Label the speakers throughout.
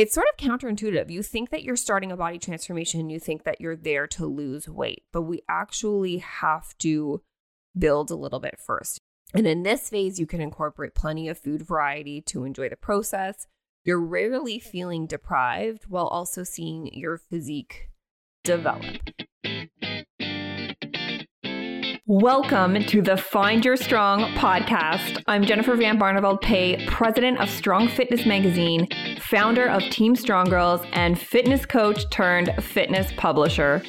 Speaker 1: it's sort of counterintuitive. You think that you're starting a body transformation, you think that you're there to lose weight, but we actually have to build a little bit first. And in this phase, you can incorporate plenty of food variety to enjoy the process. You're rarely feeling deprived while also seeing your physique develop. Welcome to the Find Your Strong podcast. I'm Jennifer Van Barneveld Pay, president of Strong Fitness Magazine, founder of Team Strong Girls, and fitness coach turned fitness publisher.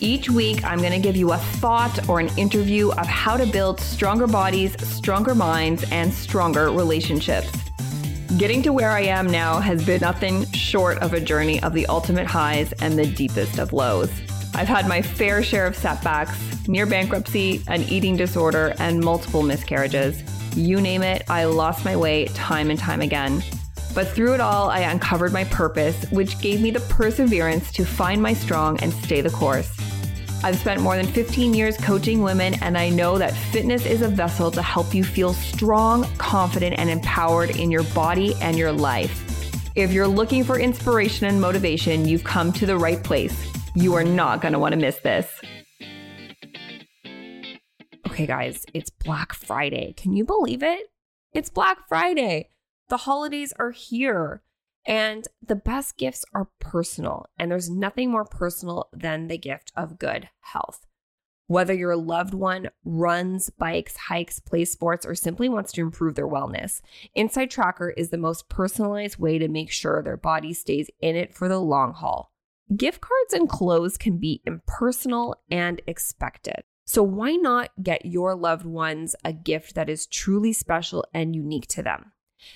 Speaker 1: Each week, I'm going to give you a thought or an interview of how to build stronger bodies, stronger minds, and stronger relationships. Getting to where I am now has been nothing short of a journey of the ultimate highs and the deepest of lows. I've had my fair share of setbacks, near bankruptcy, an eating disorder, and multiple miscarriages. You name it, I lost my way time and time again. But through it all, I uncovered my purpose, which gave me the perseverance to find my strong and stay the course. I've spent more than 15 years coaching women, and I know that fitness is a vessel to help you feel strong, confident, and empowered in your body and your life. If you're looking for inspiration and motivation, you've come to the right place. You are not going to want to miss this. Okay, guys, it's Black Friday. Can you believe it? It's Black Friday. The holidays are here. And the best gifts are personal. And there's nothing more personal than the gift of good health. Whether your loved one runs, bikes, hikes, plays sports, or simply wants to improve their wellness, Inside Tracker is the most personalized way to make sure their body stays in it for the long haul. Gift cards and clothes can be impersonal and expected. So, why not get your loved ones a gift that is truly special and unique to them?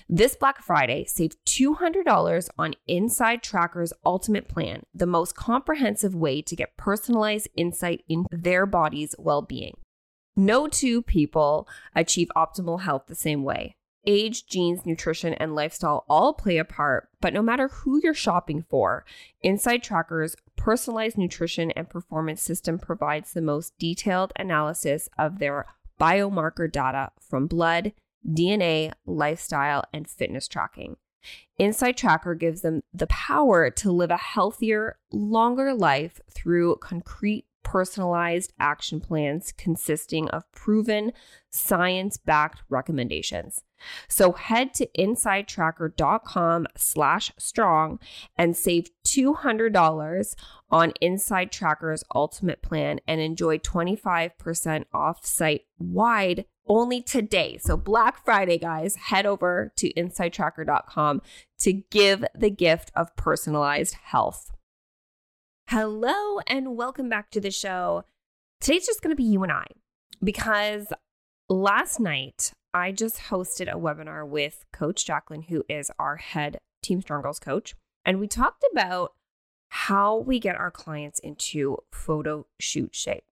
Speaker 1: This Black Friday, save $200 on Inside Tracker's Ultimate Plan, the most comprehensive way to get personalized insight into their body's well being. No two people achieve optimal health the same way. Age, genes, nutrition, and lifestyle all play a part, but no matter who you're shopping for, Inside Tracker's personalized nutrition and performance system provides the most detailed analysis of their biomarker data from blood, DNA, lifestyle, and fitness tracking. Inside Tracker gives them the power to live a healthier, longer life through concrete personalized action plans consisting of proven science backed recommendations. So head to insidetracker.com slash strong and save $200 on Inside Tracker's ultimate plan and enjoy 25% off site wide only today. So Black Friday, guys, head over to insidetracker.com to give the gift of personalized health. Hello, and welcome back to the show. Today's just going to be you and I because last night I just hosted a webinar with Coach Jacqueline, who is our head Team Strong Girls coach. And we talked about how we get our clients into photo shoot shape.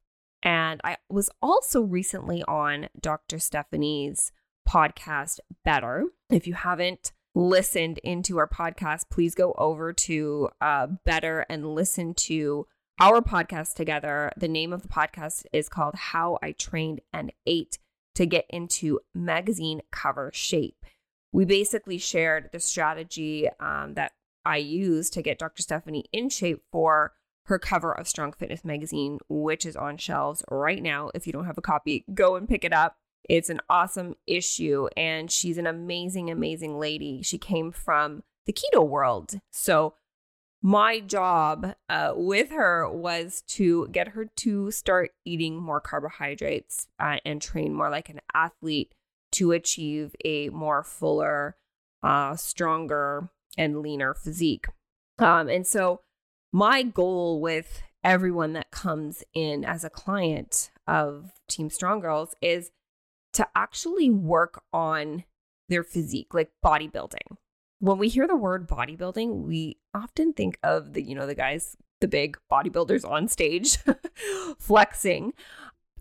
Speaker 1: And I was also recently on Dr. Stephanie's podcast, Better. If you haven't listened into our podcast, please go over to uh, Better and listen to our podcast together. The name of the podcast is called How I Trained and Ate to Get into Magazine Cover Shape. We basically shared the strategy um, that I used to get Dr. Stephanie in shape for her cover of Strong Fitness magazine, which is on shelves right now. If you don't have a copy, go and pick it up. It's an awesome issue, and she's an amazing, amazing lady. She came from the keto world. So, my job uh, with her was to get her to start eating more carbohydrates uh, and train more like an athlete to achieve a more fuller, uh, stronger, and leaner physique. Um, and so, my goal with everyone that comes in as a client of Team Strong Girls is to actually work on their physique, like bodybuilding. When we hear the word bodybuilding, we often think of the, you know, the guys, the big bodybuilders on stage flexing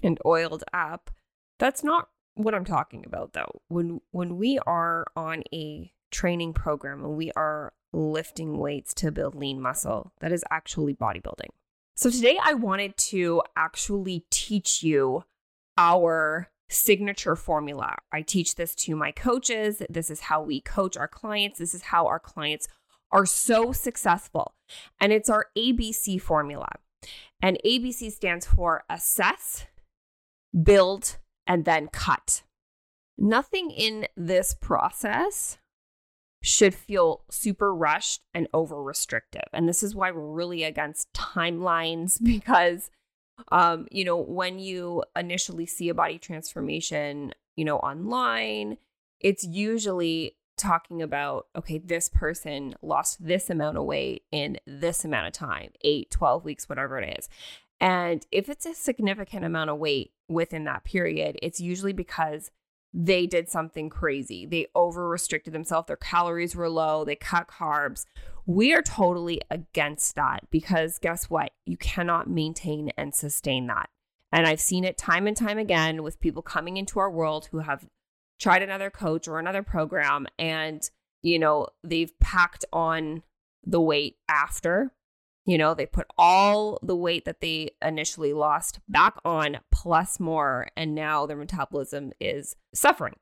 Speaker 1: and oiled up. That's not what I'm talking about though. When when we are on a training program and we are lifting weights to build lean muscle. That is actually bodybuilding. So today I wanted to actually teach you our signature formula. I teach this to my coaches. This is how we coach our clients. This is how our clients are so successful. And it's our ABC formula. And ABC stands for assess, build, and then cut. Nothing in this process should feel super rushed and over restrictive. And this is why we're really against timelines because um you know when you initially see a body transformation, you know, online, it's usually talking about okay, this person lost this amount of weight in this amount of time, 8, 12 weeks, whatever it is. And if it's a significant amount of weight within that period, it's usually because they did something crazy. They over restricted themselves, their calories were low, they cut carbs. We are totally against that because guess what? You cannot maintain and sustain that. And I've seen it time and time again with people coming into our world who have tried another coach or another program and, you know, they've packed on the weight after you know, they put all the weight that they initially lost back on plus more, and now their metabolism is suffering.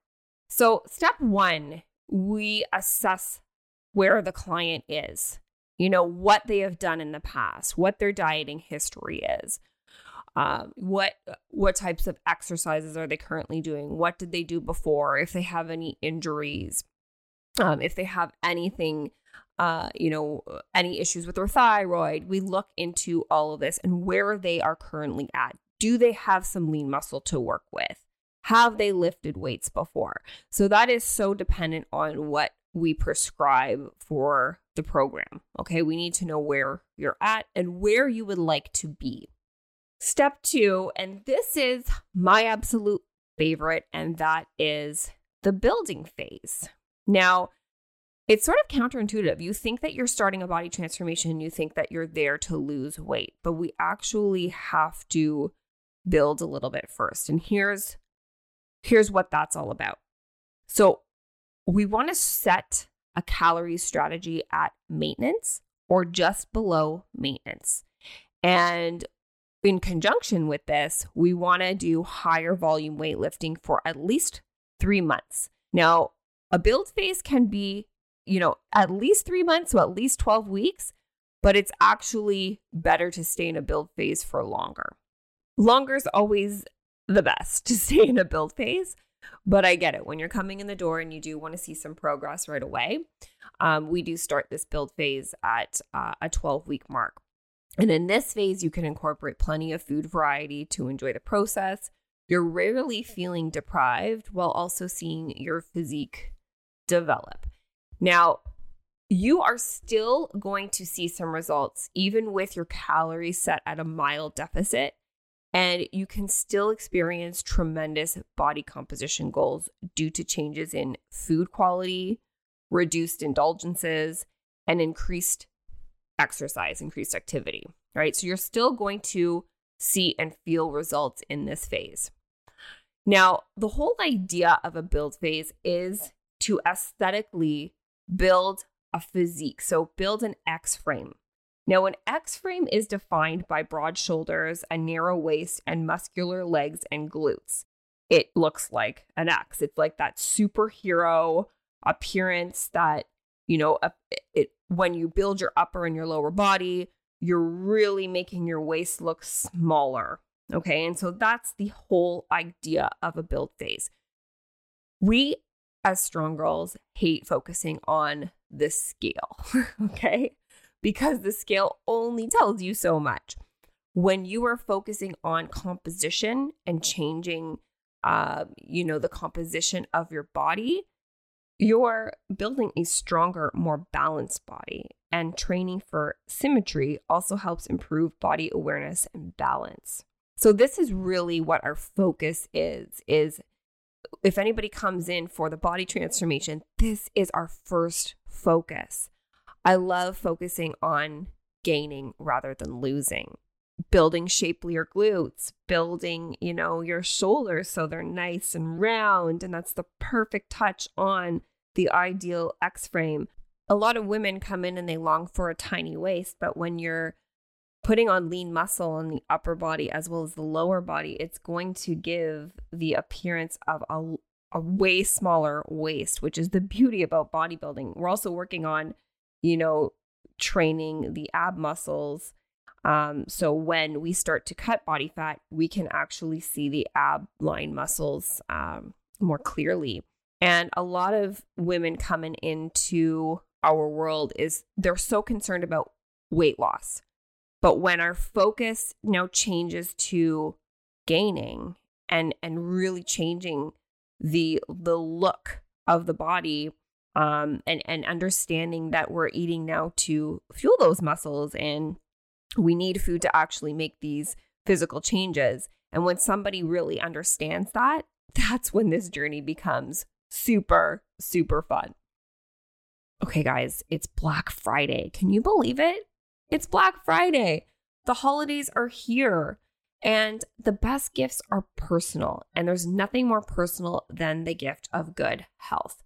Speaker 1: So, step one, we assess where the client is, you know, what they have done in the past, what their dieting history is. Um, what what types of exercises are they currently doing? What did they do before? If they have any injuries, um, if they have anything uh, you know, any issues with their thyroid. We look into all of this and where they are currently at. Do they have some lean muscle to work with? Have they lifted weights before? So that is so dependent on what we prescribe for the program. Okay, we need to know where you're at and where you would like to be. Step two, and this is my absolute favorite, and that is the building phase. Now, it's sort of counterintuitive. You think that you're starting a body transformation, you think that you're there to lose weight, but we actually have to build a little bit first. And here's here's what that's all about. So, we want to set a calorie strategy at maintenance or just below maintenance. And in conjunction with this, we want to do higher volume weightlifting for at least 3 months. Now, a build phase can be you know, at least three months, so at least 12 weeks, but it's actually better to stay in a build phase for longer. Longer is always the best to stay in a build phase, but I get it. When you're coming in the door and you do want to see some progress right away, um, we do start this build phase at uh, a 12 week mark. And in this phase, you can incorporate plenty of food variety to enjoy the process. You're rarely feeling deprived while also seeing your physique develop. Now, you are still going to see some results, even with your calories set at a mild deficit. And you can still experience tremendous body composition goals due to changes in food quality, reduced indulgences, and increased exercise, increased activity, right? So you're still going to see and feel results in this phase. Now, the whole idea of a build phase is to aesthetically build a physique. So build an X frame. Now, an X frame is defined by broad shoulders, a narrow waist, and muscular legs and glutes. It looks like an X. It's like that superhero appearance that, you know, it, when you build your upper and your lower body, you're really making your waist look smaller. Okay. And so that's the whole idea of a build phase. We as strong girls hate focusing on the scale, okay? Because the scale only tells you so much. When you are focusing on composition and changing, uh, you know, the composition of your body, you're building a stronger, more balanced body. And training for symmetry also helps improve body awareness and balance. So this is really what our focus is is if anybody comes in for the body transformation, this is our first focus. I love focusing on gaining rather than losing. Building shapelier glutes, building, you know, your shoulders so they're nice and round. And that's the perfect touch on the ideal X frame. A lot of women come in and they long for a tiny waist, but when you're putting on lean muscle on the upper body as well as the lower body, it's going to give the appearance of a, a way smaller waist, which is the beauty about bodybuilding. We're also working on you know, training the ab muscles. Um, so when we start to cut body fat, we can actually see the ab line muscles um, more clearly. And a lot of women coming into our world is they're so concerned about weight loss. But when our focus now changes to gaining and and really changing the the look of the body um, and and understanding that we're eating now to fuel those muscles and we need food to actually make these physical changes. And when somebody really understands that that's when this journey becomes super super fun. Okay guys it's black friday. Can you believe it? It's black friday. The holidays are here and the best gifts are personal, and there's nothing more personal than the gift of good health.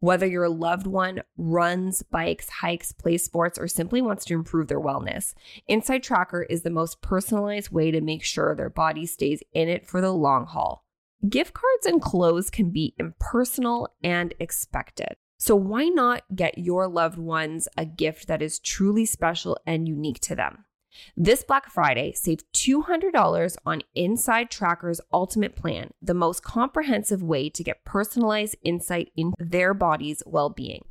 Speaker 1: Whether your loved one runs, bikes, hikes, plays sports, or simply wants to improve their wellness, Inside Tracker is the most personalized way to make sure their body stays in it for the long haul. Gift cards and clothes can be impersonal and expected. So, why not get your loved ones a gift that is truly special and unique to them? This Black Friday, save $200 on Inside Tracker's Ultimate Plan, the most comprehensive way to get personalized insight into their body's well being.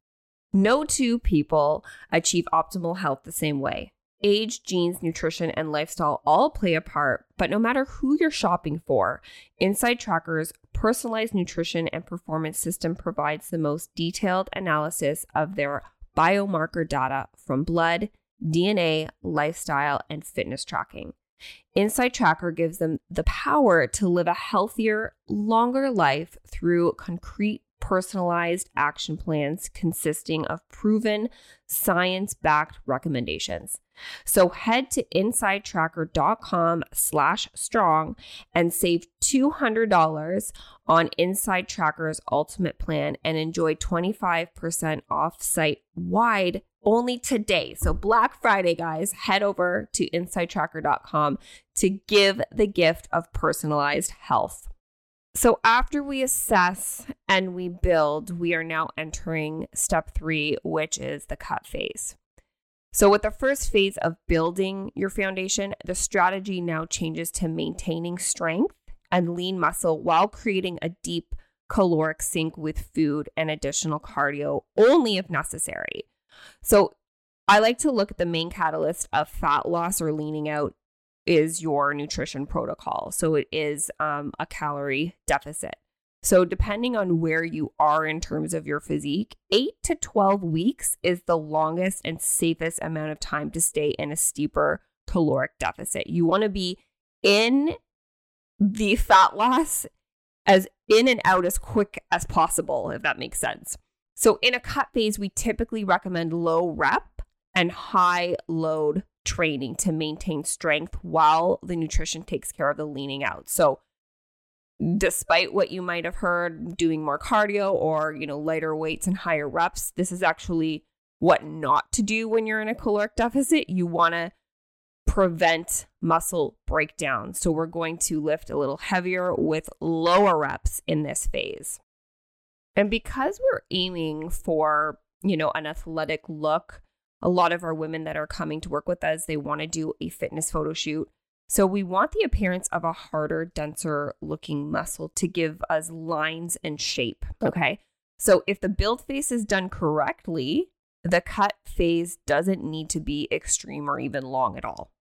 Speaker 1: No two people achieve optimal health the same way. Age, genes, nutrition, and lifestyle all play a part, but no matter who you're shopping for, Inside Tracker's personalized nutrition and performance system provides the most detailed analysis of their biomarker data from blood DNA, lifestyle, and fitness tracking. Inside Tracker gives them the power to live a healthier, longer life through concrete personalized action plans consisting of proven science-backed recommendations. So head to insidetracker.com slash strong and save $200 on Inside Tracker's ultimate plan and enjoy 25% off site wide only today. So, Black Friday, guys, head over to insidetracker.com to give the gift of personalized health. So, after we assess and we build, we are now entering step three, which is the cut phase. So, with the first phase of building your foundation, the strategy now changes to maintaining strength and lean muscle while creating a deep caloric sink with food and additional cardio only if necessary. So I like to look at the main catalyst of fat loss or leaning out is your nutrition protocol. So it is um, a calorie deficit. So, depending on where you are in terms of your physique, eight to 12 weeks is the longest and safest amount of time to stay in a steeper caloric deficit. You want to be in the fat loss as in and out as quick as possible, if that makes sense. So, in a cut phase, we typically recommend low rep and high load training to maintain strength while the nutrition takes care of the leaning out. So, despite what you might have heard doing more cardio or, you know, lighter weights and higher reps, this is actually what not to do when you're in a caloric deficit. You want to prevent muscle breakdown. So, we're going to lift a little heavier with lower reps in this phase. And because we're aiming for, you know, an athletic look, a lot of our women that are coming to work with us, they want to do a fitness photo shoot. So we want the appearance of a harder, denser looking muscle to give us lines and shape. Okay. So if the build phase is done correctly, the cut phase doesn't need to be extreme or even long at all.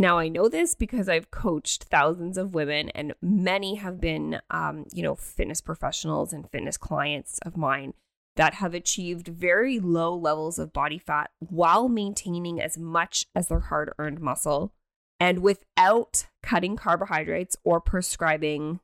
Speaker 1: Now, I know this because I've coached thousands of women, and many have been, um, you know, fitness professionals and fitness clients of mine that have achieved very low levels of body fat while maintaining as much as their hard earned muscle and without cutting carbohydrates or prescribing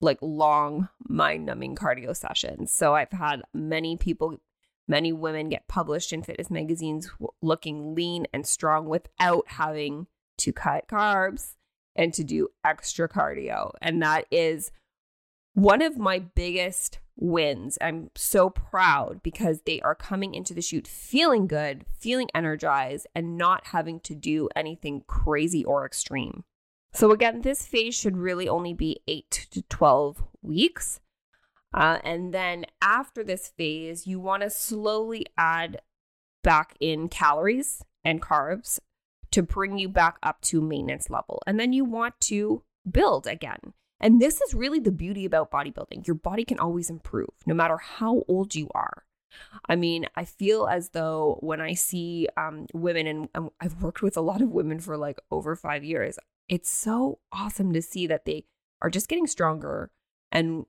Speaker 1: like long, mind numbing cardio sessions. So I've had many people, many women get published in fitness magazines looking lean and strong without having to cut carbs and to do extra cardio. And that is one of my biggest wins. I'm so proud because they are coming into the shoot feeling good, feeling energized, and not having to do anything crazy or extreme. So, again, this phase should really only be 8 to 12 weeks. Uh, and then after this phase, you want to slowly add back in calories and carbs to bring you back up to maintenance level. And then you want to build again. And this is really the beauty about bodybuilding. Your body can always improve no matter how old you are. I mean, I feel as though when I see um, women, and um, I've worked with a lot of women for like over five years, it's so awesome to see that they are just getting stronger. And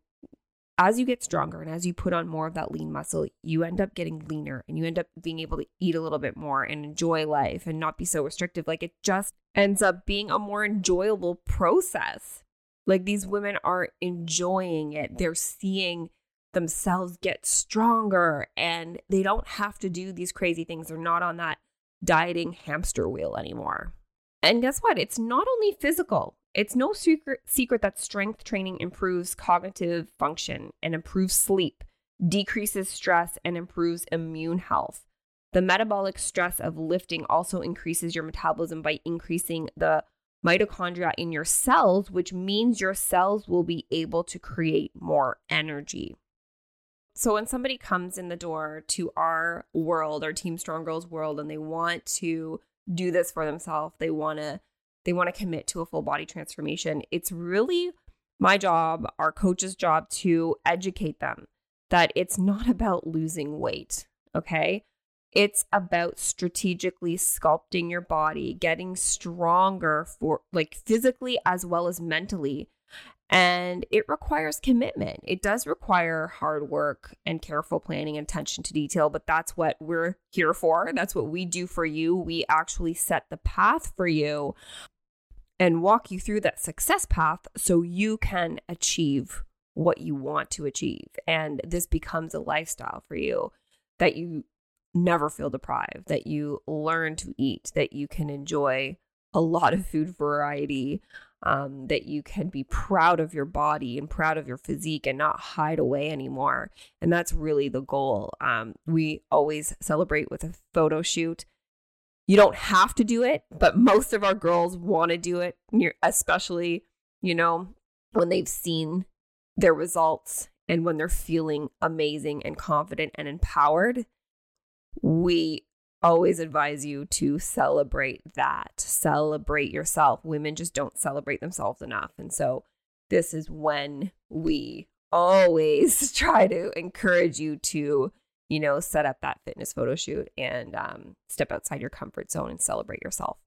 Speaker 1: as you get stronger and as you put on more of that lean muscle, you end up getting leaner and you end up being able to eat a little bit more and enjoy life and not be so restrictive. Like it just ends up being a more enjoyable process. Like these women are enjoying it. They're seeing themselves get stronger and they don't have to do these crazy things. They're not on that dieting hamster wheel anymore. And guess what? It's not only physical. It's no secret secret that strength training improves cognitive function and improves sleep, decreases stress and improves immune health. The metabolic stress of lifting also increases your metabolism by increasing the mitochondria in your cells, which means your cells will be able to create more energy. So when somebody comes in the door to our world, our Team Strong Girls world, and they want to do this for themselves, they want to they want to commit to a full body transformation. It's really my job, our coach's job to educate them that it's not about losing weight, okay? It's about strategically sculpting your body, getting stronger for like physically as well as mentally and it requires commitment. It does require hard work and careful planning and attention to detail, but that's what we're here for. That's what we do for you. We actually set the path for you and walk you through that success path so you can achieve what you want to achieve. And this becomes a lifestyle for you that you never feel deprived, that you learn to eat, that you can enjoy a lot of food variety, um, that you can be proud of your body and proud of your physique and not hide away anymore. And that's really the goal. Um, we always celebrate with a photo shoot. You don't have to do it, but most of our girls want to do it, especially, you know, when they've seen their results and when they're feeling amazing and confident and empowered. We always advise you to celebrate that, celebrate yourself. Women just don't celebrate themselves enough. And so this is when we always try to encourage you to, you know, set up that fitness photo shoot and um, step outside your comfort zone and celebrate yourself.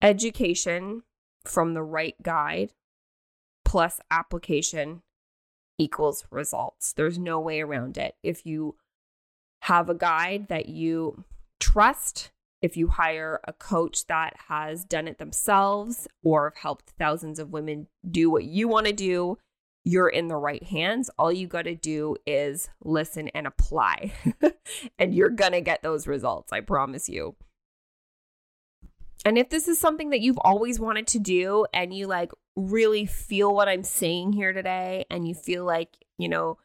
Speaker 1: Education from the right guide plus application equals results. There's no way around it. If you have a guide that you trust. If you hire a coach that has done it themselves or have helped thousands of women do what you want to do, you're in the right hands. All you got to do is listen and apply, and you're going to get those results. I promise you. And if this is something that you've always wanted to do and you like really feel what I'm saying here today, and you feel like, you know,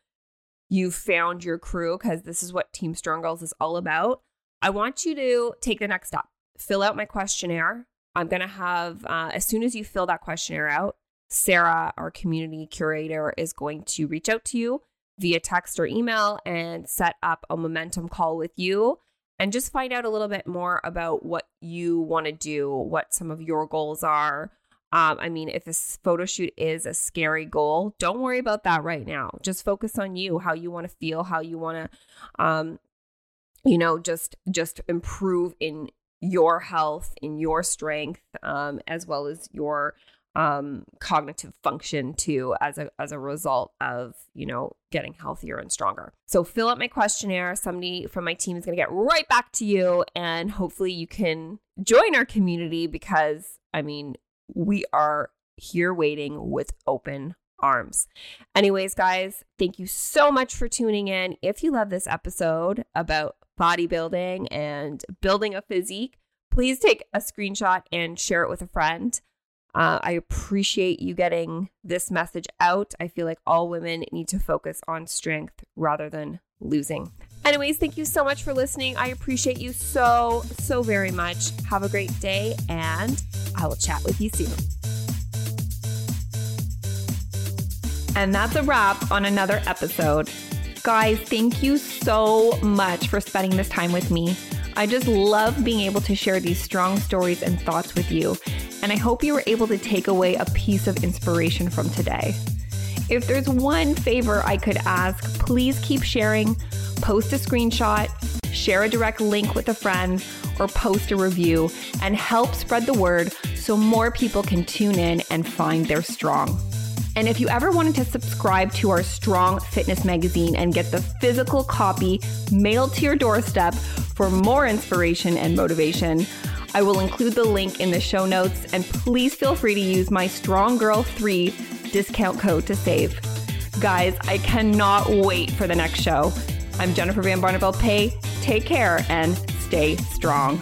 Speaker 1: you found your crew because this is what Team Strong Girls is all about. I want you to take the next step. Fill out my questionnaire. I'm going to have, uh, as soon as you fill that questionnaire out, Sarah, our community curator, is going to reach out to you via text or email and set up a momentum call with you and just find out a little bit more about what you want to do, what some of your goals are, um, I mean, if this photo shoot is a scary goal, don't worry about that right now. Just focus on you, how you want to feel, how you want to, um, you know, just just improve in your health, in your strength, um, as well as your um, cognitive function too, as a as a result of you know getting healthier and stronger. So fill out my questionnaire. Somebody from my team is going to get right back to you, and hopefully you can join our community because I mean we are here waiting with open arms. Anyways, guys, thank you so much for tuning in. If you love this episode about bodybuilding and building a physique, please take a screenshot and share it with a friend. Uh, I appreciate you getting this message out. I feel like all women need to focus on strength rather than losing. Anyways, thank you so much for listening. I appreciate you so, so very much. Have a great day, and I will chat with you soon. And that's a wrap on another episode. Guys, thank you so much for spending this time with me. I just love being able to share these strong stories and thoughts with you, and I hope you were able to take away a piece of inspiration from today. If there's one favor I could ask, please keep sharing, post a screenshot, share a direct link with a friend, or post a review and help spread the word so more people can tune in and find their strong. And if you ever wanted to subscribe to our Strong Fitness magazine and get the physical copy mailed to your doorstep for more inspiration and motivation, I will include the link in the show notes. And please feel free to use my Strong Girl 3 discount code to save. Guys, I cannot wait for the next show. I'm Jennifer Van Barneveld Pay. Take care and stay strong.